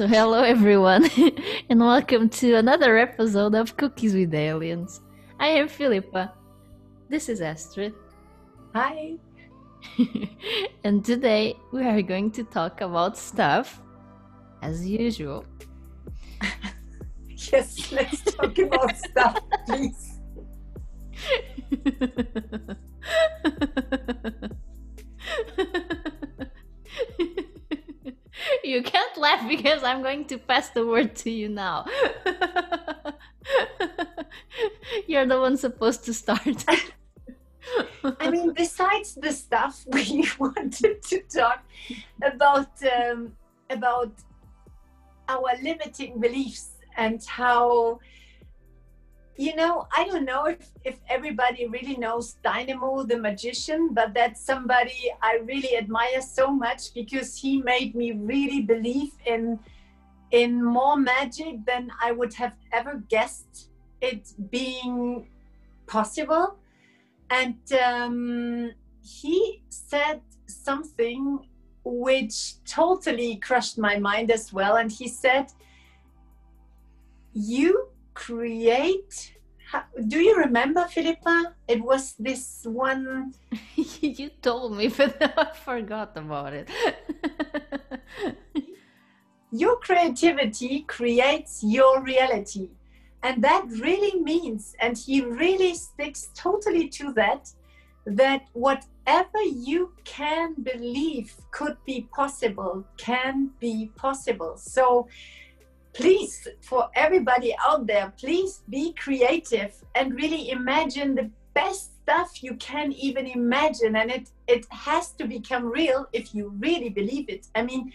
So, hello everyone, and welcome to another episode of Cookies with Aliens. I am Philippa. This is Astrid. Hi. and today we are going to talk about stuff as usual. yes, let's talk about stuff, please. You can't laugh because I'm going to pass the word to you now. You're the one supposed to start. I mean, besides the stuff we wanted to talk about um, about our limiting beliefs and how you know i don't know if, if everybody really knows dynamo the magician but that's somebody i really admire so much because he made me really believe in in more magic than i would have ever guessed it being possible. And um, he said something which totally crushed my mind as well. And he said you create do you remember philippa it was this one you told me but i forgot about it. Your creativity creates your reality. And that really means and he really sticks totally to that that whatever you can believe could be possible can be possible. So please for everybody out there please be creative and really imagine the best stuff you can even imagine. And it it has to become real if you really believe it. I mean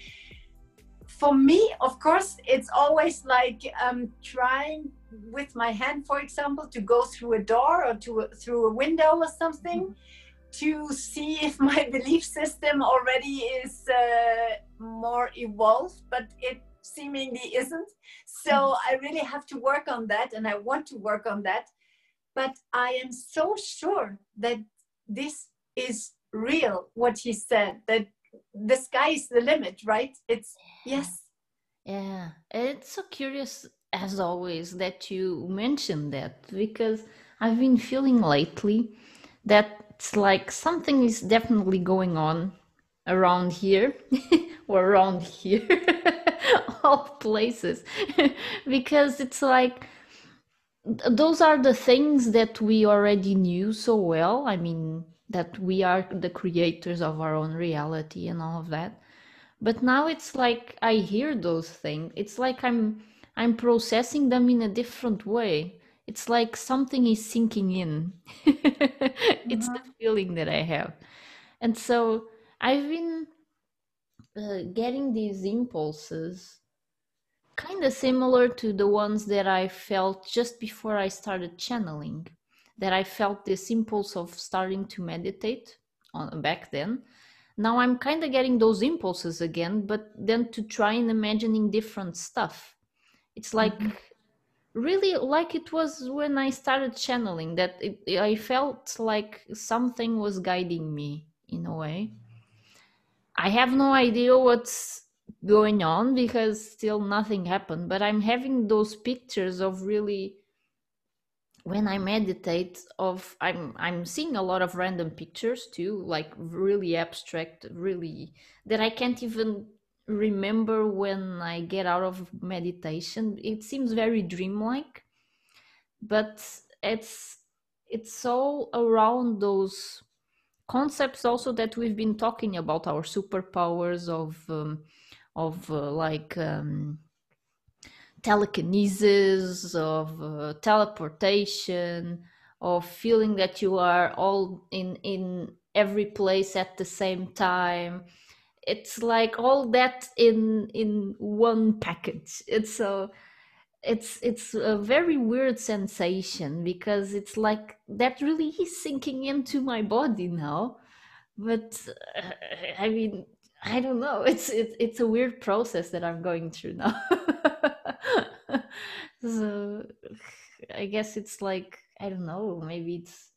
for me of course it's always like um, trying with my hand for example to go through a door or to a, through a window or something mm-hmm. to see if my belief system already is uh, more evolved. But it seemingly isn't. So mm-hmm. I really have to work on that and I want to work on that. But I am so sure that this is real, what he said, that the sky is the limit, right? It's yes. Yeah, it's so curious as always that you mentioned that because I've been feeling lately that it's like something is definitely going on around here or around here all places. Because it's like those are the things that we already knew so well. I mean that we are the creators of our own reality and all of that. But now it's like i hear those things it's like i'm i'm processing them in a different way. It's like something is sinking in. It's the mm-hmm. feeling that i have. And so I've been uh, getting these impulses kind of similar to the ones that I felt just before I started channeling. That I felt this impulse of starting to meditate on back then. Now I'm kind of getting those impulses again, but then to try and imagining different stuff. It's like mm-hmm. really like it was when I started channeling that it, I felt like something was guiding me in a way I have no idea what's going on because still nothing happened, but I'm having those pictures of really when I meditate of I'm I'm seeing a lot of random pictures too, like really abstract, really that I can't even remember when I get out of meditation. It seems very dreamlike, but it's it's all around those concepts also that we've been talking about our superpowers of um, of uh, like um, telekinesis of uh, teleportation of feeling that you are all in in every place at the same time. It's like all that in in one package. It's so it's it's a very weird sensation because it's like that really is sinking into my body now. But uh, i mean i don't know. It's it's it's a weird process that i'm going through now. So i guess it's like i don't know maybe it's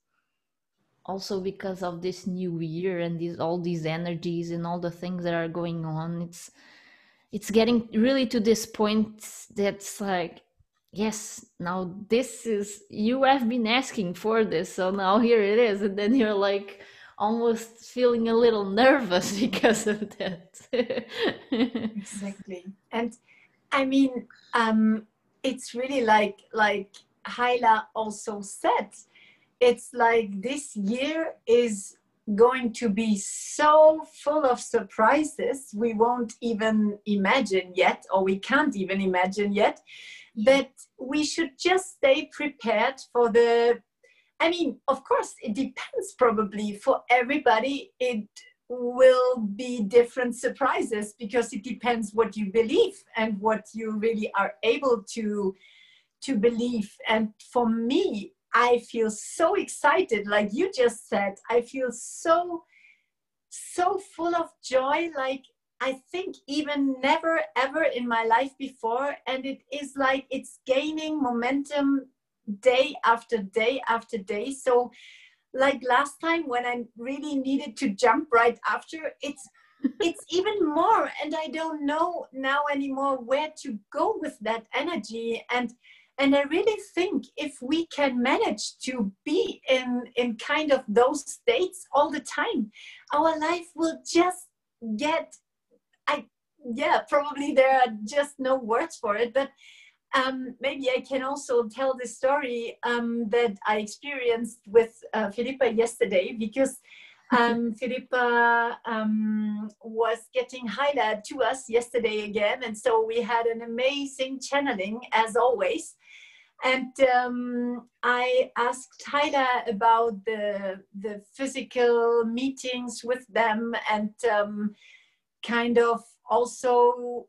also because of this new year and these all these energies and all the things that are going on. It's it's getting really to this point that's like yes now this is you have been asking for this so now here it is. And then you're like almost feeling a little nervous because of that. Exactly. And i mean um it's really like like Hyla also said it's like this year is going to be so full of surprises we won't even imagine yet or we can't even imagine yet that we should just stay prepared for the i mean of course it depends probably. For everybody it will be different surprises because it depends what you believe and what you really are able to to believe. And for me I feel so excited, like you just said. I feel so, so full of joy, like I think even never ever in my life before. And it is like it's gaining momentum day after day after day. So, like last time when I really needed to jump right after, it's it's even more and i don't know now anymore where to go with that energy and and i really think if we can manage to be in in kind of those states all the time our life will just get i yeah probably there are just no words for it but um, maybe I can also tell the story um, that I experienced with uh, Philippa yesterday because um, Philippa um, was getting highlighted to us yesterday again. And so we had an amazing channeling as always. And um, I asked Hyla about the, the physical meetings with them and um, kind of also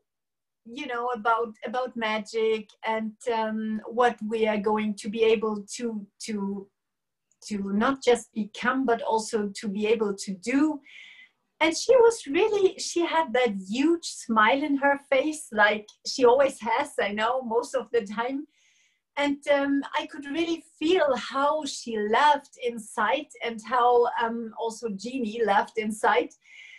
you know about about magic and um, what we are going to be able to to to not just become but also to be able to do. And she was really she had that huge smile in her face like she always has i know most of the time and um, I could really feel how she laughed inside and how um, also Jeannie laughed inside.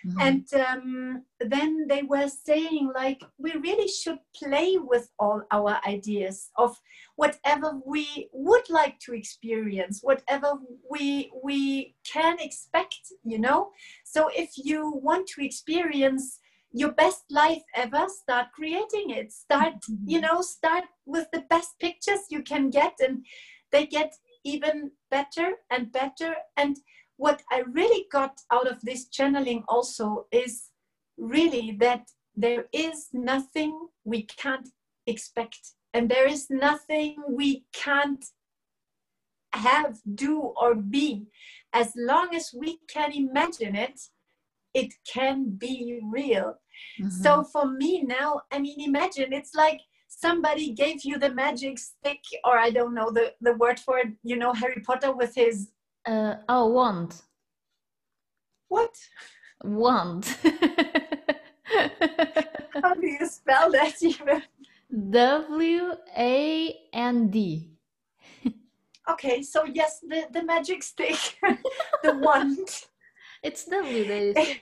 Mm-hmm. And um, then they were saying, like, we really should play with all our ideas of whatever we would like to experience, whatever we we can expect, you know. So if you want to experience your best life ever start creating it start you mm-hmm. know start with the best pictures you can get and they get even better and better and what i really got out of this channeling also is really that there is nothing we can't expect and there is nothing we can't have do or be as long as we can imagine it it can be real. Mm-hmm. So for me now, I mean, imagine it's like somebody gave you the magic stick, or I don't know the, the word for it, you know, Harry Potter with his. Uh, oh, wand. What? Wand. How do you spell that even? W A N D. Okay, so yes, the, the magic stick, the wand. It's that it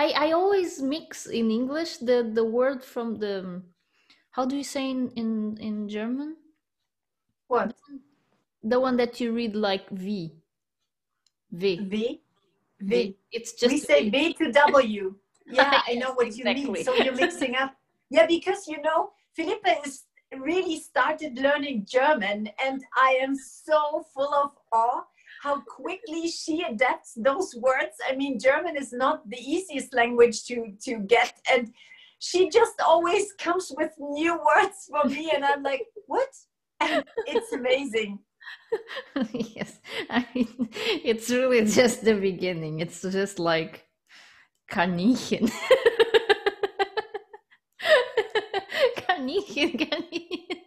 I, I always mix in English the, the word from the how do you say in, in, in German? What? The one that you read like V. V. V. V. It's just we say B to W. Yeah, I know what exactly. you mean. So you're mixing up. Yeah, because you know, Philippa is really started learning German, and I am so full of awe how quickly she adapts those words. I mean, German is not the easiest language to, to get. And she just always comes with new words for me. And I'm like, what? And it's amazing. yes. I mean, it's really just the beginning. It's just like Kaninchen. Kaninchen, Kaninchen.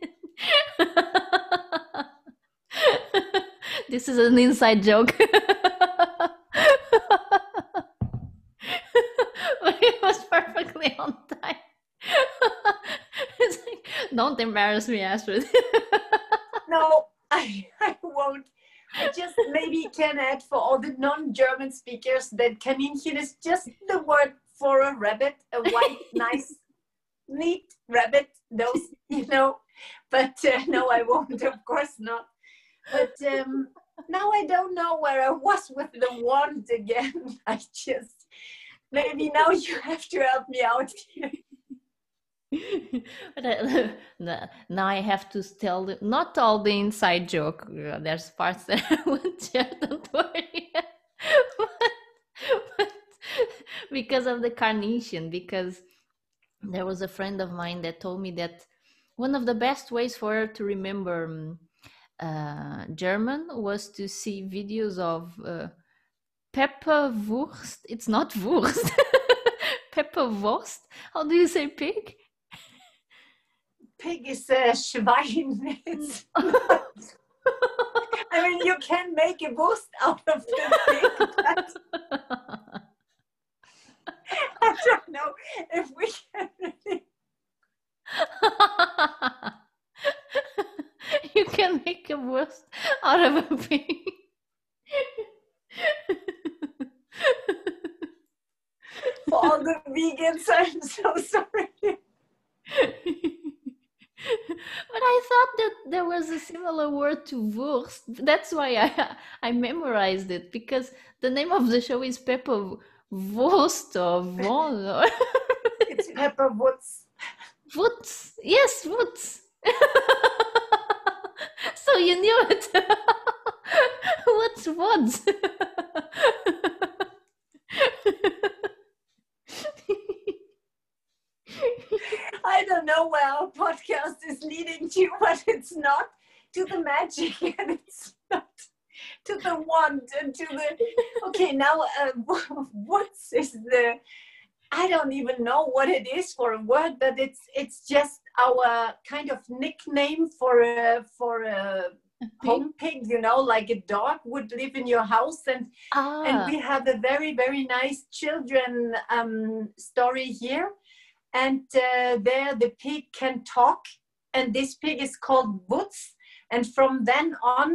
This is an inside joke. but it was perfectly on time. it's like, don't embarrass me, Astrid. no, I, I won't. I just maybe can add for all the non-German speakers that Kaninchen is just the word for a rabbit, a white, nice, neat rabbit. Those, you know, but uh, no, I won't. Of course not. But um, now I don't know where I was with the wand again. I just maybe now you have to help me out here. but I, now I have to tell not all the inside joke. There's parts that I won't share. Don't worry. but, because of the carnation, because there was a friend of mine that told me that one of the best ways for her to remember um, uh, German was to see videos of uh, Pepperwurst. It's not Wurst. Pepperwurst. How do you say pig? Pig is a Schwein. I mean, you can make a Wurst out of the pig, but I don't know if we can really. you can make a Wurst out of a pig. For all the vegans, I'm so sorry. but I thought that there was a similar word to Wurst. That's why I I memorized it because the name of the show is Pepper Wurst or Von. It's Peppa Wutz. Wutz. Yes, Wutz. so you knew it. What's Wutz? I don't know where our podcast is leading to, but it's not to the magic and it's not to the wand and to the. Okay, now uh, what's is the. I don't even know what it is for a word, but it's it's just our kind of nickname for a for a home pig. You know, like a dog would live in your house, and ah, and we have a very very nice children um, story here. And uh, there the pig can talk. And this pig is called Wutz. and from then on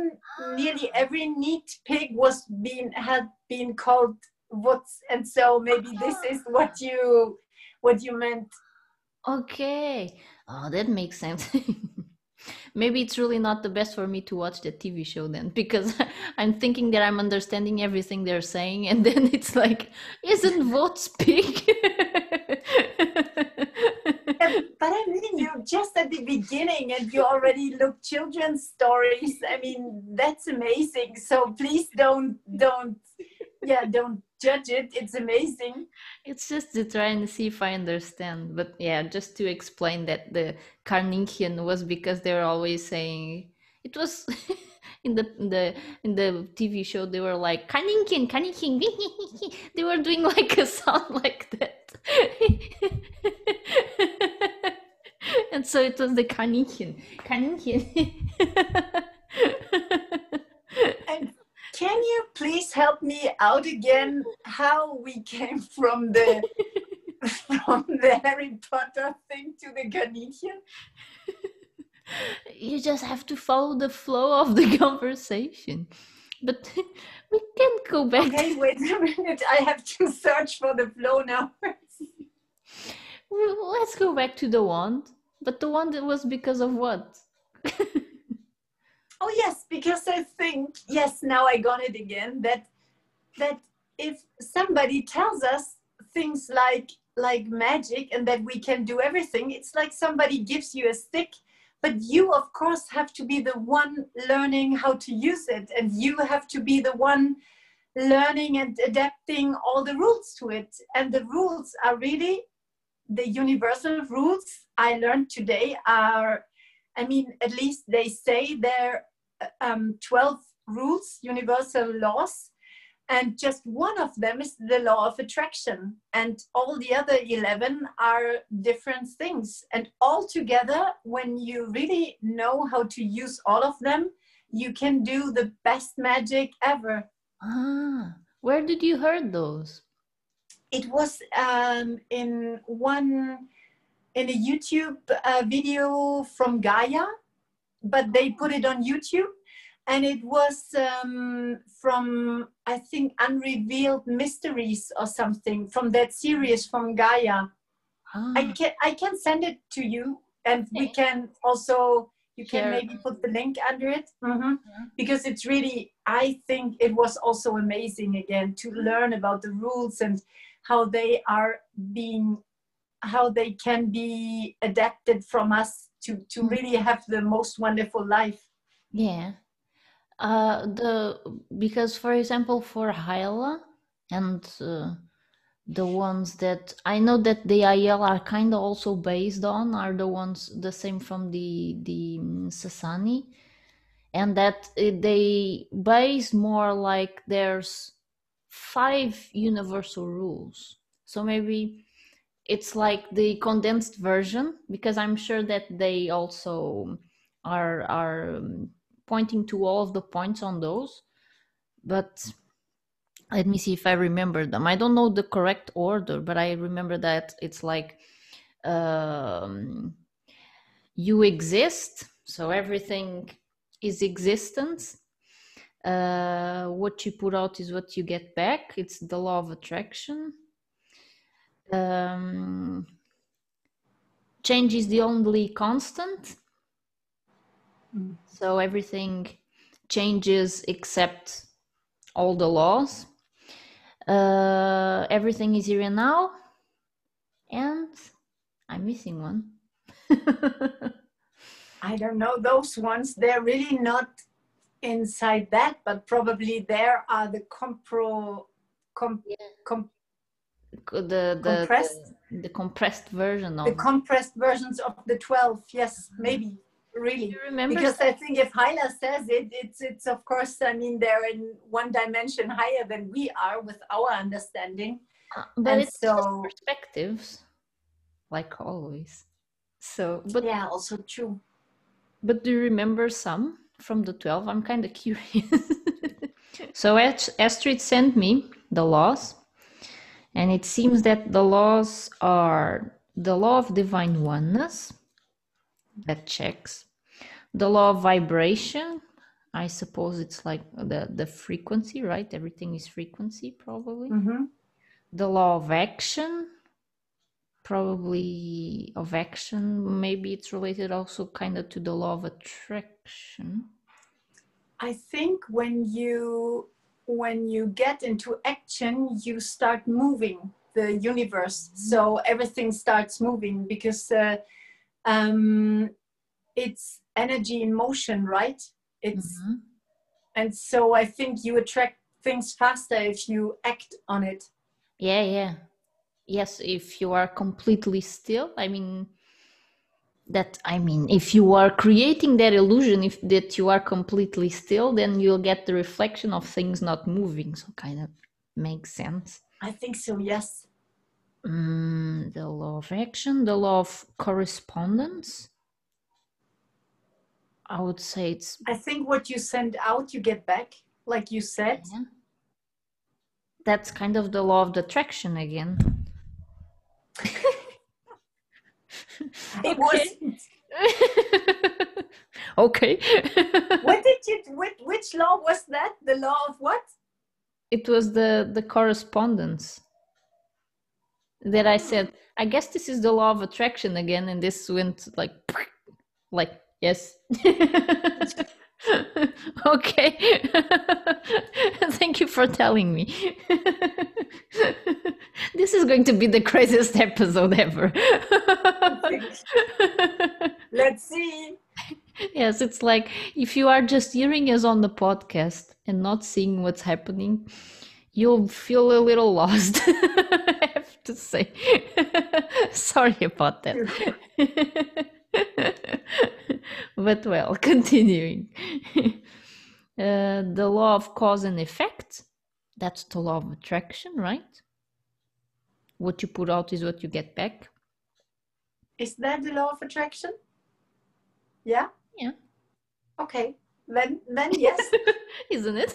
nearly every neat pig was being had been called Wutz and so maybe this is what you what you meant okay. Oh, that makes sense. Maybe it's really not the best for me to watch the TV show then, because I'm thinking that I'm understanding everything they're saying, and then it's like, isn't pig? Yeah, but I mean, you're just at the beginning and you already look children's stories. I mean, that's amazing. So please don't, don't, yeah, don't judge it. It's amazing. It's just to try and see if I understand. But yeah, just to explain that the Carninkian was because they were always saying it was in the in the in the TV show they were like Carninkian, Carninkian. they were doing like a sound like that. and so it was the Carninkian. Carninkian. And can you please help me out again? How we came from the from the Harry Potter thing to the Canadian? you just have to follow the flow of the conversation. But we can go back. Okay, wait a minute. I have to search for the flow now. Let's go back to the wand. But the wand was because of what? Oh yes, because I think yes, now I got it again. That that if somebody tells us things like like magic and that we can do everything, it's like somebody gives you a stick, but you of course have to be the one learning how to use it, and you have to be the one learning and adapting all the rules to it. And the rules are really the universal rules I learned today are I mean, at least they say there are um, 12 rules, universal laws, and just one of them is the law of attraction. And all the other 11 are different things. And all together, when you really know how to use all of them, you can do the best magic ever. Ah, where did you heard those? It was um, in one in a YouTube uh, video from Gaia, but they put it on YouTube. and it was um, from I think Unrevealed Mysteries or something from that series from Gaia. Ah, I can I can send it to you, and we can also you can Share. maybe put the link under it Mhm. Yeah. because it's really I think it was also amazing again to learn about the rules and how they are being how they can be adapted from us to to Mhm. really have the most wonderful life. yeah. Uh, the because for example for Hyla and uh, the ones that I know that the IL are kind of also based on are the ones the same from the the mm, Sasani, and that uh, they base more like there's five universal rules. So maybe it's like the condensed version because I'm sure that they also are are um, pointing to all of the points on those, but let me see if I remember them. I don't know the correct order, but I remember that it's like um, you exist, so everything is existence. Uh, what you put out is what you get back. It's the law of attraction. Um, change is the only constant. Mm. So everything changes except all the laws. Uh, everything is here and now. And I'm missing one. I don't know those ones. They're really not inside that, but probably there are the compro com, Yeah. com, the the, the compressed? the compressed version of the compressed versions of the 12 yes maybe really. You remember because i think if hyla says it it's it's of course i mean they're in one dimension higher than we are with our understanding. Uh, but and it's so- perspectives like always. So but yeah also true. but do you remember some from the 12 i'm kind of curious. So Ast- astrid sent me the laws and it seems that the laws are the law of divine oneness that checks the law of vibration. I suppose it's like the the frequency right? Everything is frequency probably. Hmm the law of action probably of action. Maybe it's related also kind of to the law of attraction. I think when you when you get into action you start moving the universe. So everything starts moving because uh, um, it's energy in motion right? It's Mhm. and so i think you attract things faster if you act on it. Yeah yeah. Yes if you are completely still i mean that i mean if you are creating that illusion if that you are completely still then you'll get the reflection of things not moving so kind of makes sense i think so yes Mm, the law of action, the law of correspondence. I would say it's i think what you send out you get back like you said yeah. that's kind of the law of the attraction again. it was okay. what did you which, which law was that the law of what it was the the correspondence that I said. I guess this is the law of attraction again, and this went like like yes. Okay. Thank you for telling me. this is going to be the craziest episode ever. let's see yes, it's like if you are just hearing us on the podcast and not seeing what's happening, you'll feel a little lost. I have to say. Sorry about that. but well, continuing. Uh, the law of cause and effect. That's the law of attraction, right? What you put out is what you get back. is that the law of attraction yeah Yeah. okay then then yes isn't it?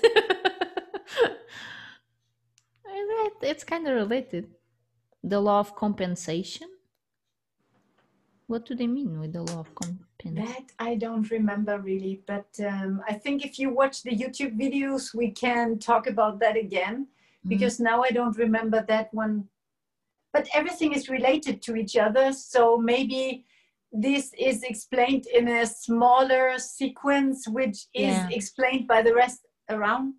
It's kind of related. The law of compensation. What do they mean with the law of compensation? That I don't remember really, but um, I think if you watch the YouTube videos, we can talk about that again Mm. because now I don't remember that one. But everything is related to each other, so maybe this is explained in a smaller sequence, which is Yeah. explained by the rest around.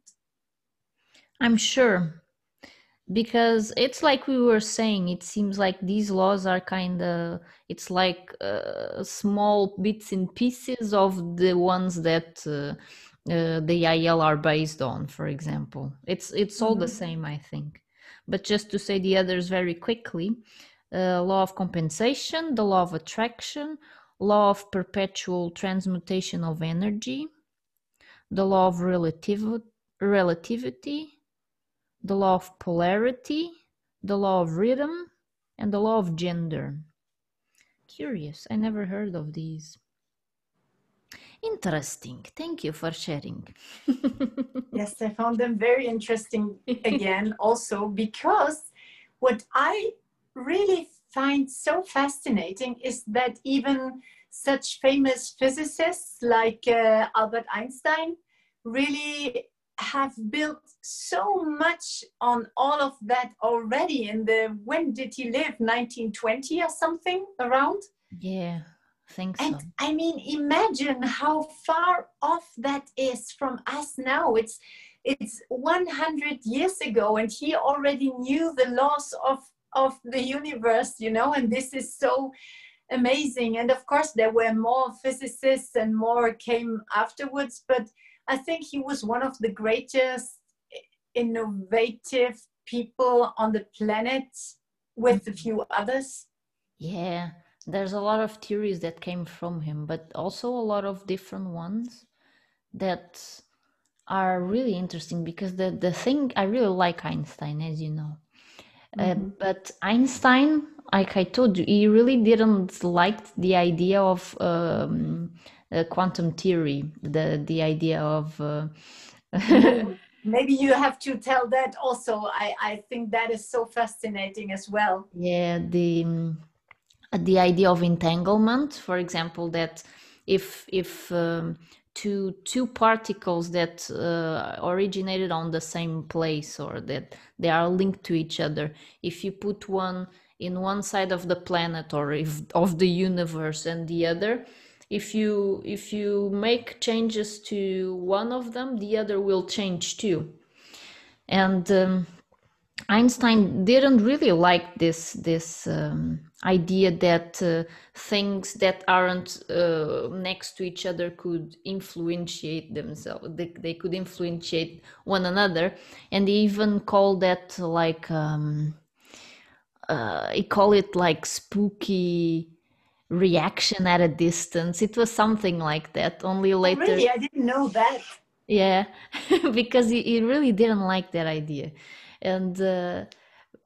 I'm sure. Because it's like we were saying, it seems like these laws are kind of, it's like uh, small bits and pieces of the ones that uh, uh, the IL are based on, for example. It's it's all the Mhm. same, I think. But just to say the others very quickly, uh, law of compensation, the law of attraction, law of perpetual transmutation of energy, the law of relativ- relativity, the law of polarity, the law of rhythm, and the law of gender. Curious, I never heard of these. Interesting. Thank you for sharing. Yes, I found them very interesting again, also because what I really find so fascinating is that even such famous physicists like uh, Albert Einstein really have built so much on all of that already in the when did he live 1920 or something around yeah, think so. and I mean, imagine how far off that is from us now. It's it's 100 years ago, and he already knew the laws of of the universe, you know. And this is so amazing. And of course, there were more physicists, and more came afterwards. But I think he was one of the greatest innovative people on the planet, with a few others. Yeah, there's a lot of theories that came from him, but also a lot of different ones that are really interesting because the the thing I really like Einstein, as you know. Uh, Mhm. but Einstein, like I told you, he really didn't like the idea of um, uh, quantum theory, the the idea of uh. Maybe you have to tell that also. I, I think that is so fascinating as well. Yeah, the mm, the idea of entanglement, for example, that if if um, two two particles that uh, originated on the same place or that they are linked to each other, if you put one in one side of the planet or if of the universe and the other, if you if you make changes to one of them, the other will change too. And um, Einstein didn't really like this this um, idea that uh, things that aren't uh, next to each other could influentiate themselves. They, they could influentiate one another, and he even called that like um, uh, he it like spooky reaction at a distance. It was something like that. Only later, Really, I didn't know that. yeah, because he, he really didn't like that idea. And uh,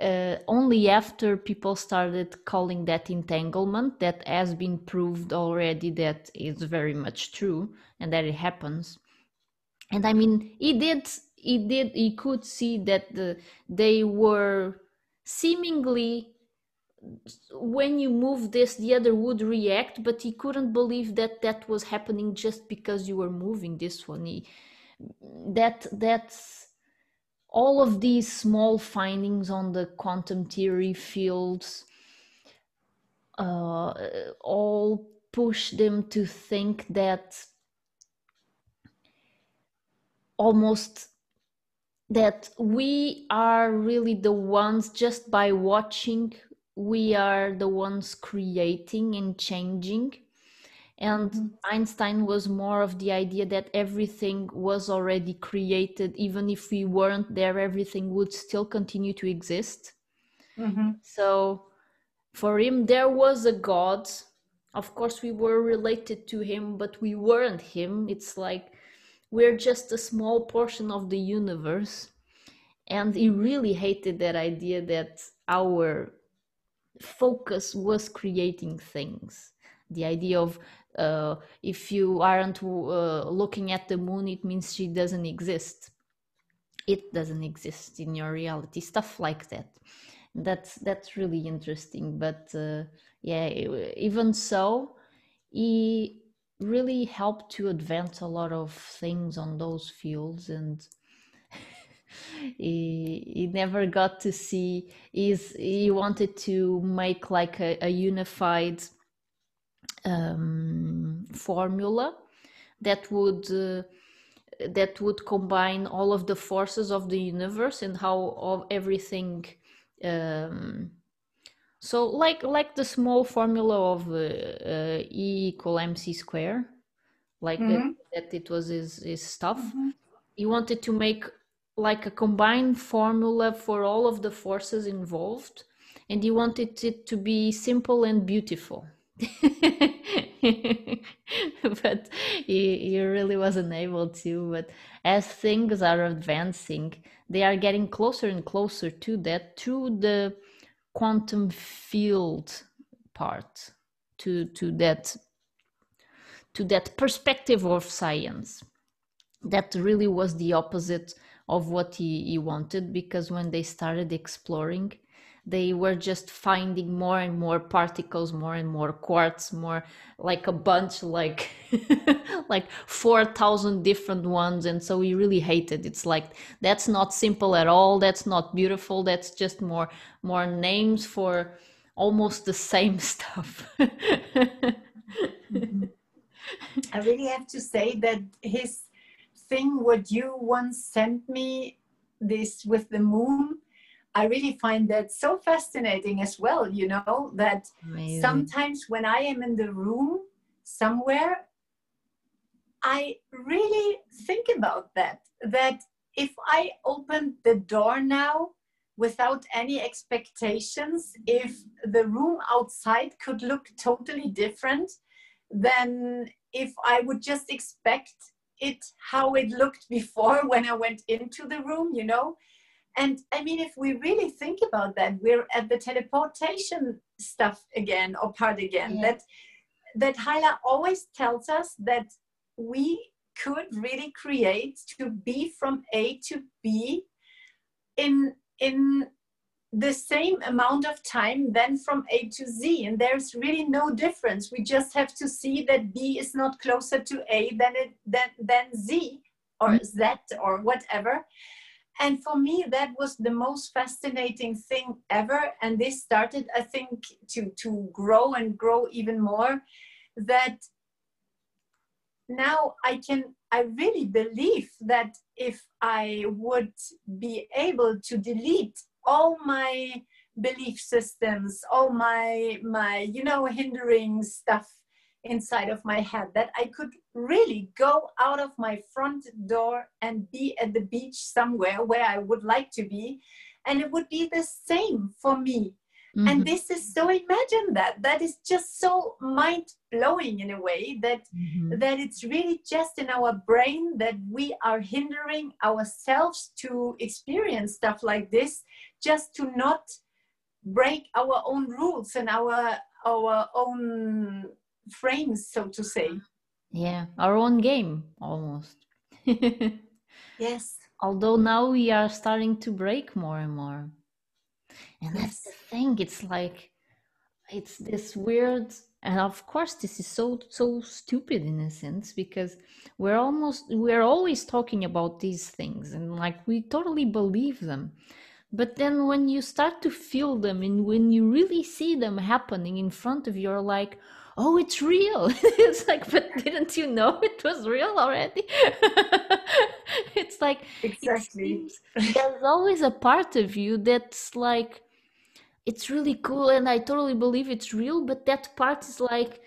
uh, only after people started calling that entanglement, that has been proved already that it's very much true and that it happens. And I mean, he did, he did, he could see that the, they were seemingly when you move this the other would react but he couldn't believe that that was happening just because you were moving this one. He, that that's all of these small findings on the quantum theory fields uh, all push them to think that almost that we are really the ones just by watching we are the ones creating and changing. And Mhm. einstein was more of the idea that everything was already created. Even if we weren't there everything would still continue to exist. Mhm. so for him there was a god. Of course we were related to him but we weren't him. It's like we're just a small portion of the universe. And he really hated that idea that our focus was creating things. The idea of uh, if you aren't uh, looking at the moon it means she doesn't exist. It doesn't exist in your reality stuff like that. That's that's really interesting but uh, yeah even so he really helped to advance a lot of things on those fields and he, he never got to see is he wanted to make like a, a unified um, formula that would uh, that would combine all of the forces of the universe and how all, everything um, so like like the small formula of uh, uh, E equal mc square, like mm-hmm. that, that, it was his, his stuff. Mm-hmm. He wanted to make like a combined formula for all of the forces involved, and he wanted it to be simple and beautiful. but he, he really wasn't able to. But as things are advancing, they are getting closer and closer to that through the quantum field part to to that to that perspective of science that really was the opposite of what he, he wanted because when they started exploring they were just finding more and more particles more and more quarks more like a bunch like like 4000 different ones. And so we really hated it's like that's not simple at all. That's not beautiful. That's just more more names for almost the same stuff. Mm-hmm. I really have to say that his thing what you once sent me this with the moon I really find that so fascinating as well, you know, that Amazing. sometimes when I am in the room somewhere, I really think about that. That if I open the door now without any expectations, if the room outside could look totally different than if I would just expect it how it looked before when I went into the room, you know, and I mean, if we really think about that, we're at the teleportation stuff again or part again. Yeah. That that Hyla always tells us that we could really create to be from A to B in in the same amount of time then from A to Z. And there's really no difference. We just have to see that B is not closer to A than it than, than Z or mm-hmm. Z or whatever and for me that was the most fascinating thing ever and this started i think to to grow and grow even more that now i can i really believe that if i would be able to delete all my belief systems all my my you know hindering stuff inside of my head that I could really go out of my front door and be at the beach somewhere where I would like to be. And it would be the same for me. Mm-hmm. And this is so imagine that that is just so mind blowing in a way that mm-hmm. that it's really just in our brain that we are hindering ourselves to experience stuff like this just to not break our own rules and our our own frames, so to say. Yeah, our own game almost. yes. Although now we are starting to break more and more. And yes. that's the thing. It's like it's this weird and of course this is so so stupid in a sense because we're almost we're always talking about these things and like we totally believe them but then when you start to feel them and when you really see them happening in front of you you're like oh it's real. It's like but didn't you know it was real already? It's like exactly. it there's always a part of you that's like it's really cool and i totally believe it's real but that part is like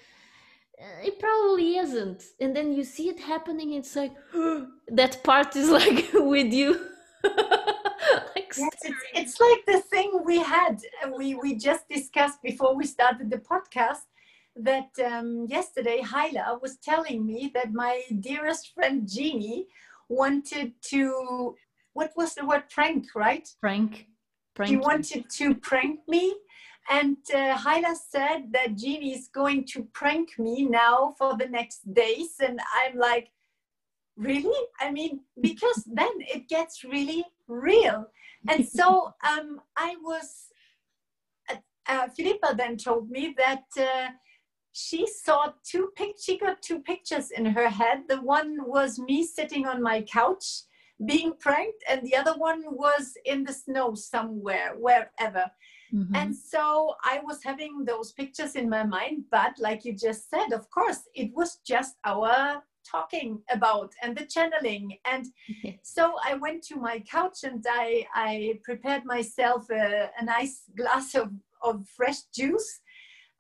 eh, it probably isn't. And then you see it happening it's like that part is like with you. Like yes, it's, it's like the thing we had we we just discussed before we started the podcast that um, yesterday Hyla was telling me that my dearest friend Jeannie wanted to, what was the word, prank, right? Prank. prank. She wanted to prank me. And uh, Hyla said that Jeannie is going to prank me now for the next days. And I'm like, really? I mean, because then it gets really real. And so um, I was uh, Philippa then told me that uh, she saw two pic- she got two pictures in her head. The one was me sitting on my couch being pranked, and the other one was in the snow somewhere, wherever. Mm-hmm. And so I was having those pictures in my mind, but like you just said, of course, it was just our talking about and the channeling. And so I went to my couch and I, I prepared myself a, a nice glass of, of fresh juice.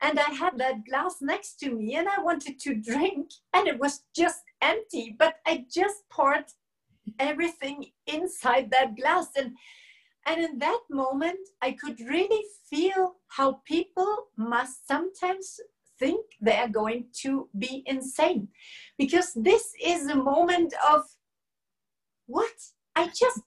And I had that glass next to me and I wanted to drink, and it was just empty. But I just poured everything inside that glass. And and in that moment, I could really feel how people must sometimes think they are going to be insane. Because this is a moment of what? I just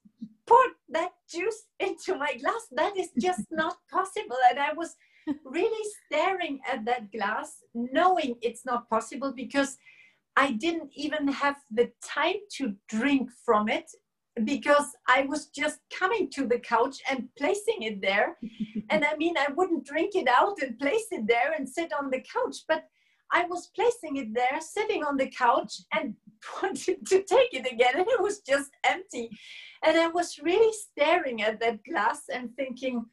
poured that juice into my glass. That is just not possible. And I was really staring at that glass, knowing it's not possible because I didn't even have the time to drink from it because I was just coming to the couch and placing it there. and I mean, I wouldn't drink it out and place it there and sit on the couch, but I was placing it there, sitting on the couch, and wanted to take it again, and it was just empty. And I was really staring at that glass and thinking,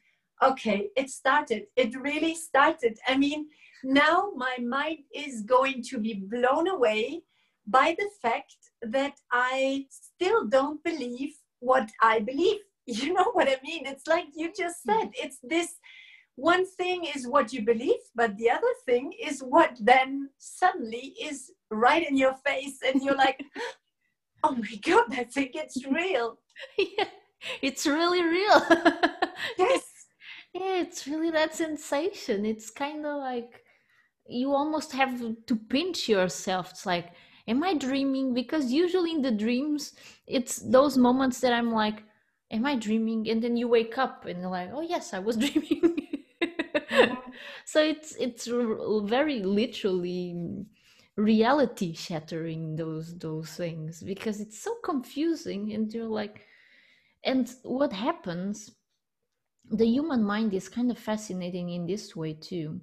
okay, it started. It really started. I mean, now my mind is going to be blown away by the fact that I still don't believe what I believe. You know what I mean? It's like you just hmm. said, it's this one thing is what you believe, but the other thing is what then suddenly is right in your face, and you're like, oh my God, I think it's real. Yeah, it's really real. yes. Yeah, it's really that sensation. It's kind of like you almost have to pinch yourself. It's like, am i dreaming because usually in the dreams it's those moments that i'm like am i dreaming and then you wake up and you're like oh yes i was dreaming mm-hmm. so it's it's very literally reality shattering those those things because it's so confusing and you're like and what happens the human mind is kind of fascinating in this way too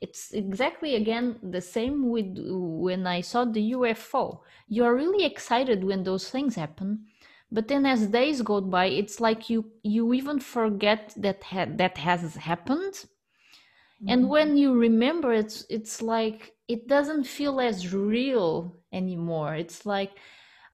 it's exactly again the same with when I saw the UFO. You are really excited when those things happen, but then as days go by, it's like you you even forget that ha- that has happened, mm-hmm. and when you remember, it's it's like it doesn't feel as real anymore. It's like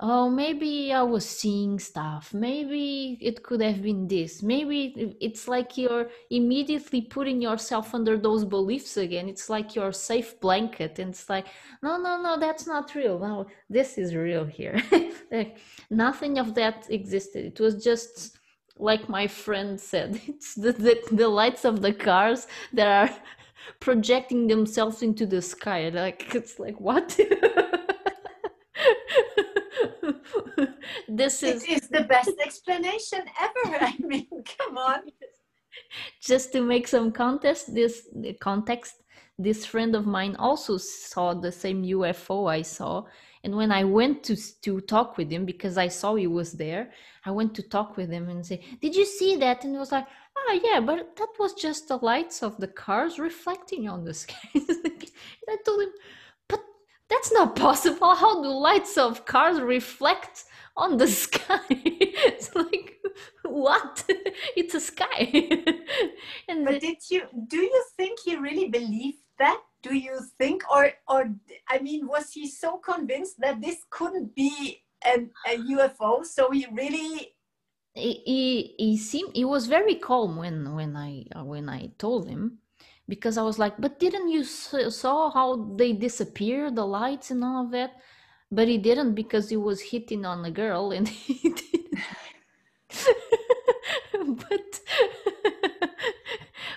oh maybe i was seeing stuff. Maybe it could have been this. Maybe it's like you're immediately putting yourself under those beliefs again. It's like your safe blanket. And it's like no no no that's not real. No this is real here. Like, nothing of that existed. It was just like my friend said it's the, the, the lights of the cars that are projecting themselves into the sky. Like it's like what this is it is the best explanation ever i mean come on. Just to make some context this context this friend of mine also saw the same ufo i saw. And when i went to to talk with him because i saw he was there i went to talk with him and say did you see that? And he was like oh yeah but that was just the lights of the cars reflecting on the sky. I told him that's not possible how do lights of cars reflect on the sky. it's like what? it's a sky. and but did you do you think he really believed that? Do you think or or I mean was he so convinced that this couldn't be an, a UFO so he really he, he, he seemed he was very calm when when I when I told him because I was like, but didn't you saw how they disappear, the lights and all of that? but he didn't because he was hitting on a girl and he didn't but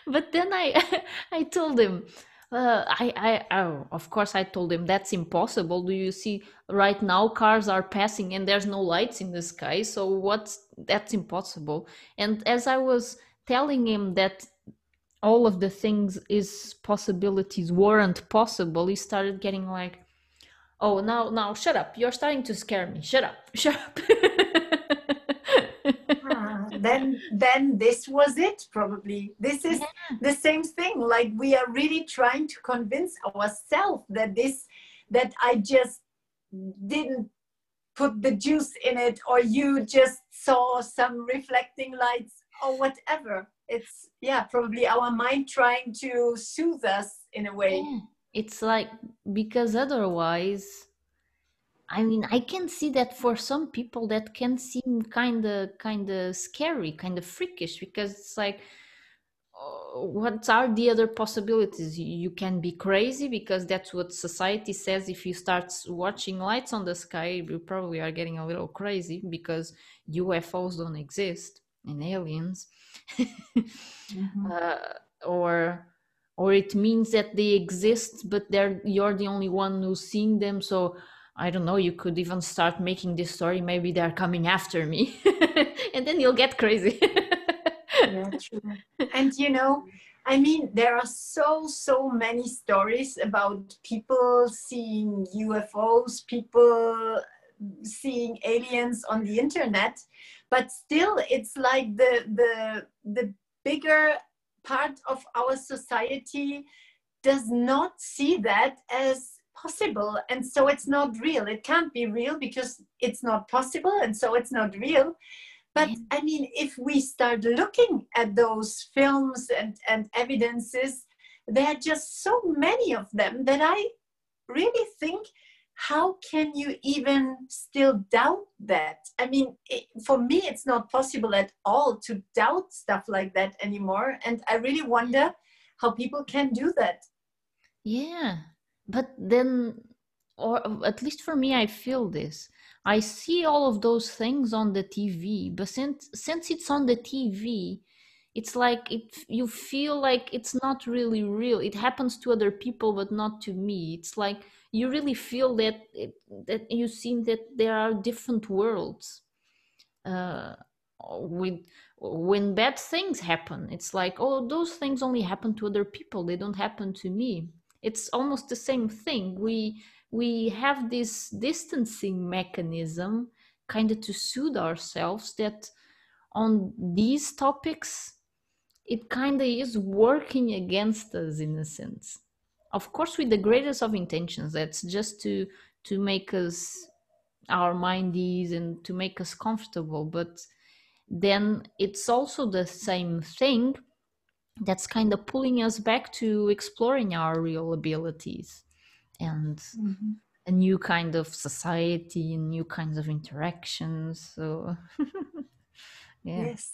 but then i i told him uh, I, I, oh, of course, I told him that's impossible. Do you see right now cars are passing and there's no lights in the sky? So what's that's impossible. And as I was telling him that all of the things is possibilities weren't possible, he started getting like, oh now now shut up. You're starting to scare me. Shut up. Shut up. Ah, then then this was it probably. This is yeah. the same thing. Like we are really trying to convince ourselves that this that i just didn't put the juice in it or you just saw some reflecting lights or whatever it's yeah probably our mind trying to soothe us in a way. Yeah. it's like because otherwise I mean, I can see that for some people that can seem kind of kind of scary, kind of freakish because it's like uh, what are the other possibilities? You can be crazy because that's what society says. If you start watching lights on the sky you probably are getting a little crazy because ufos don't exist and aliens mm-hmm. uh, or or it means that they exist but they're you're the only one who's seeing them so I don't know, you could even start making this story. Maybe they're coming after me. and then you'll get crazy. yeah, true. And you know, I mean, there are so, so many stories about people seeing UFOs, people seeing aliens on the internet. But still, it's like the, the, the bigger part of our society does not see that as possible. And so it's not real. It can't be real because it's not possible and so it's not real. But i mean if we start looking at those films and, and evidences there are just so many of them that i really think how can you even still doubt that? I mean it, for me it's not possible at all to doubt stuff like that anymore. And i really wonder how people can do that. Yeah but then or at least for me i feel this. I see all of those things on the tv but since since it's on the tv it's like it you feel like it's not really real. It happens to other people but not to me. It's like you really feel that that you seem that there are different worlds uh, with when bad things happen. It's like oh those things only happen to other people. They don't happen to me. It's almost the same thing. We we have this distancing mechanism kind of to soothe ourselves that on these topics it kind of is working against us in a sense of course with the greatest of intentions that's just to to make us our mind ease and to make us comfortable but then it's also the same thing that's kind of pulling us back to exploring our real abilities and mm-hmm. a new kind of society and new kinds of interactions so yeah. yes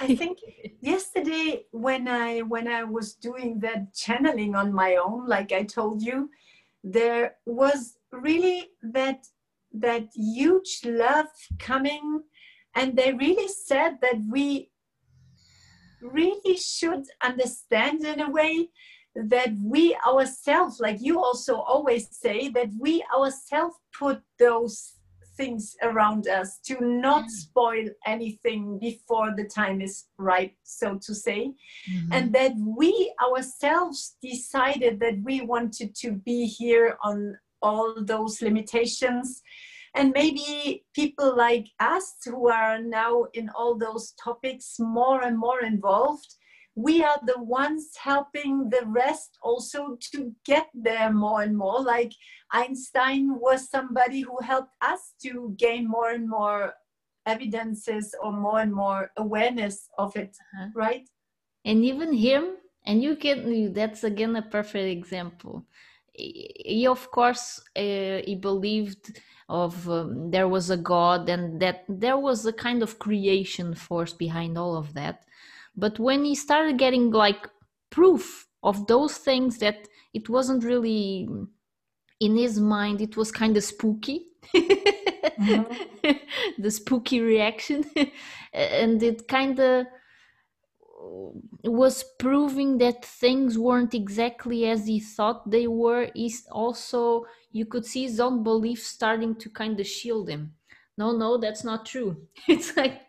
i think yesterday when i when i was doing that channeling on my own like i told you there was really that that huge love coming and they really said that we really should understand in a way that we ourselves, like you also always say, that we ourselves put those things around us to not mm. spoil anything before the time is right, so to say. Mm-hmm. And that we ourselves decided that we wanted to be here on all those limitations and maybe people like us who are now in all those topics more and more involved we are the ones helping the rest also to get there more and more. Like einstein was somebody who helped us to gain more and more evidences or more and more awareness of it uh-huh. right? And even him and you can that's again a perfect example. He of course uh, he believed of um, there was a god and that there was a kind of creation force behind all of that but when he started getting like proof of those things that it wasn't really in his mind it was kind of spooky. Mm-hmm. the spooky reaction. And it kind of was proving that things weren't exactly as he thought they were. Is also you could see his own beliefs starting to kind of shield him. No no that's not true. It's like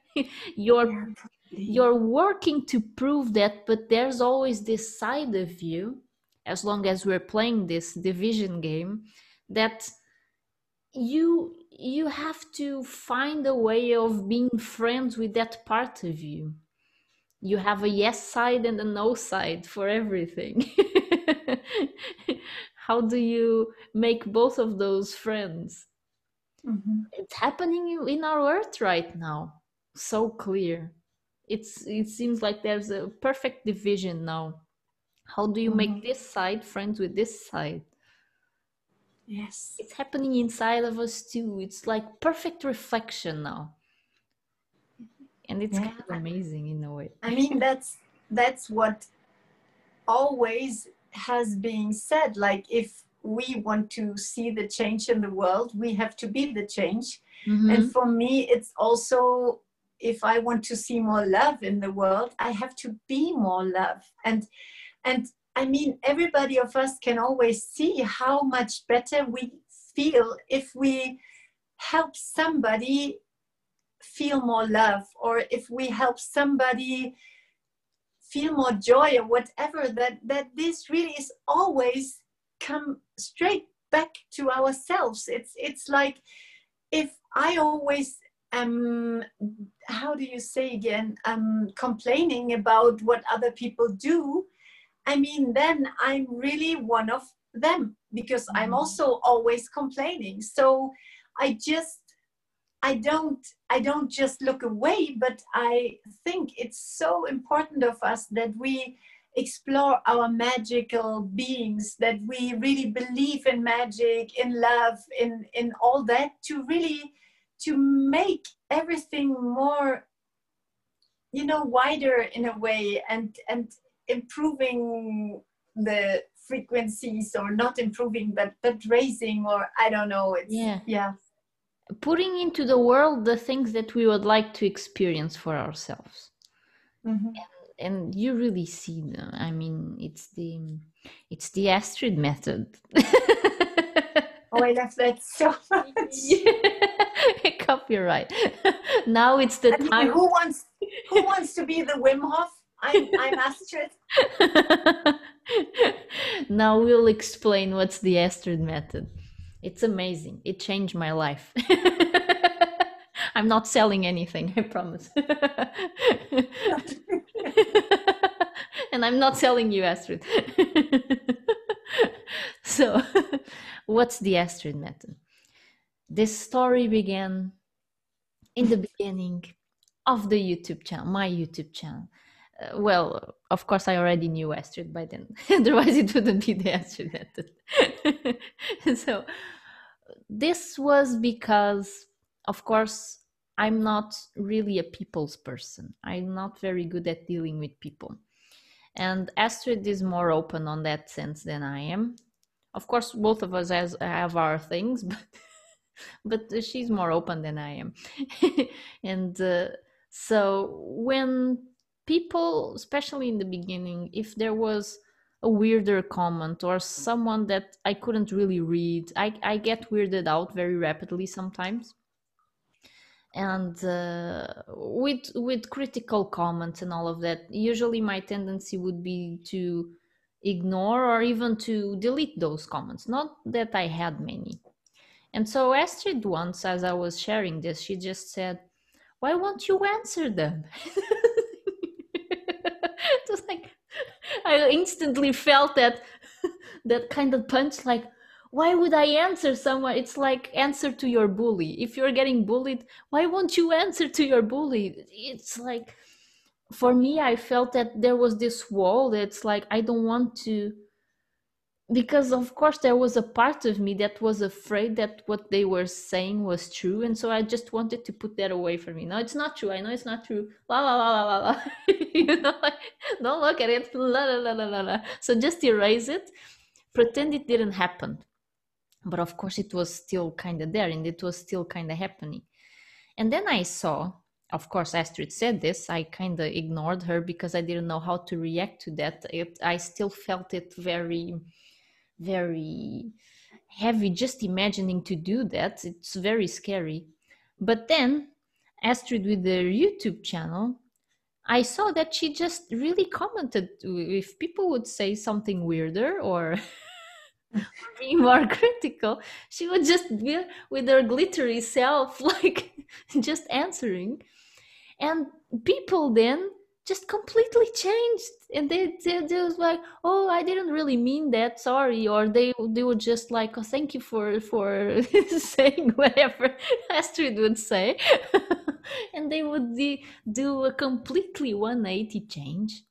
you're you're working to prove that but there's always this side of you as long as we're playing this division game that you you have to find a way of being friends with that part of you. You have a yes side and a no side for everything. How do you make both of those friends? Mhm. it's happening in our earth right now. So clear it's it seems like there's a perfect division now how do you make Mhm. this side friends with this side Yes. it's happening inside of us too it's like perfect reflection now and it's Yeah. kind of amazing in a way I mean, that's that's what always has been said. Like, if we want to see the change in the world, we have to be the change. Mhm. And for me, it's also if I want to see more love in the world, I have to be more love. And and I mean, everybody of us can always see how much better we feel if we help somebody feel more love or if we help somebody feel more joy or whatever that that this really is always come straight back to ourselves it's it's like if i always am how do you say again um complaining about what other people do i mean then i'm really one of them because i'm Mhm. also always complaining so i just I don't I don't just look away, but I think it's so important of us that we explore our magical beings, that we really believe in magic, in love, in in all that to really to make everything more you know wider in a way and and improving the frequencies or not improving but but raising or I don't know it's Yeah. yeah putting into the world the things that we would like to experience for ourselves Mhm. and you really see them i mean it's the it's the astrid method Oh, I love that so much. Copyright now it's the I mean, time who wants who wants to be the Wim Hof? I'm I'm Astrid. now we'll explain what's the Astrid method. It's amazing. It changed my life. I'm not selling anything, I promise. and I'm not selling you Astrid. so, what's the Astrid method? This story began in the beginning of the YouTube channel, my YouTube channel. Uh, well, of course, I already knew Astrid by then. Otherwise, it wouldn't be the Astrid so, this was because, of course, I'm not really a people's person. I'm not very good at dealing with people. And Astrid is more open on that sense than I am. Of course, both of us has, have our things, but but she's more open than I am. and uh, so when people, especially in the beginning, if there was a weirder comment or someone that I couldn't really read, I, I get weirded out very rapidly sometimes. And uh, with with critical comments and all of that, usually my tendency would be to ignore or even to delete those comments. Not that I had many. And so Astrid once, as I was sharing this, she just said, Why won't you answer them? it was like I instantly felt that that kind of punch like why would I answer someone? It's like answer to your bully. If you're getting bullied, why won't you answer to your bully? It's like for me, I felt that there was this wall that's like I don't want to because of course there was a part of me that was afraid that what they were saying was true and so i just wanted to put that away from me. No it's not true. I know it's not true. La la la la la you know like, don't look at it. La la la la la so just erase it. Pretend it didn't happen. But of course it was still kind of there and it was still kind of happening. And then i saw of course astrid said this i kind of ignored her because i didn't know how to react to that. It, i still felt it very very heavy just imagining to do that. It's very scary. But then astrid with their youtube channel i saw that she just really commented if people would say something weirder or being more critical she would just be with her glittery self like just answering. And people then just completely changed. And they, they, they was like oh i didn't really mean that sorry or they they were just like oh thank you for for saying whatever astrid would say. And they would do a completely 180 change.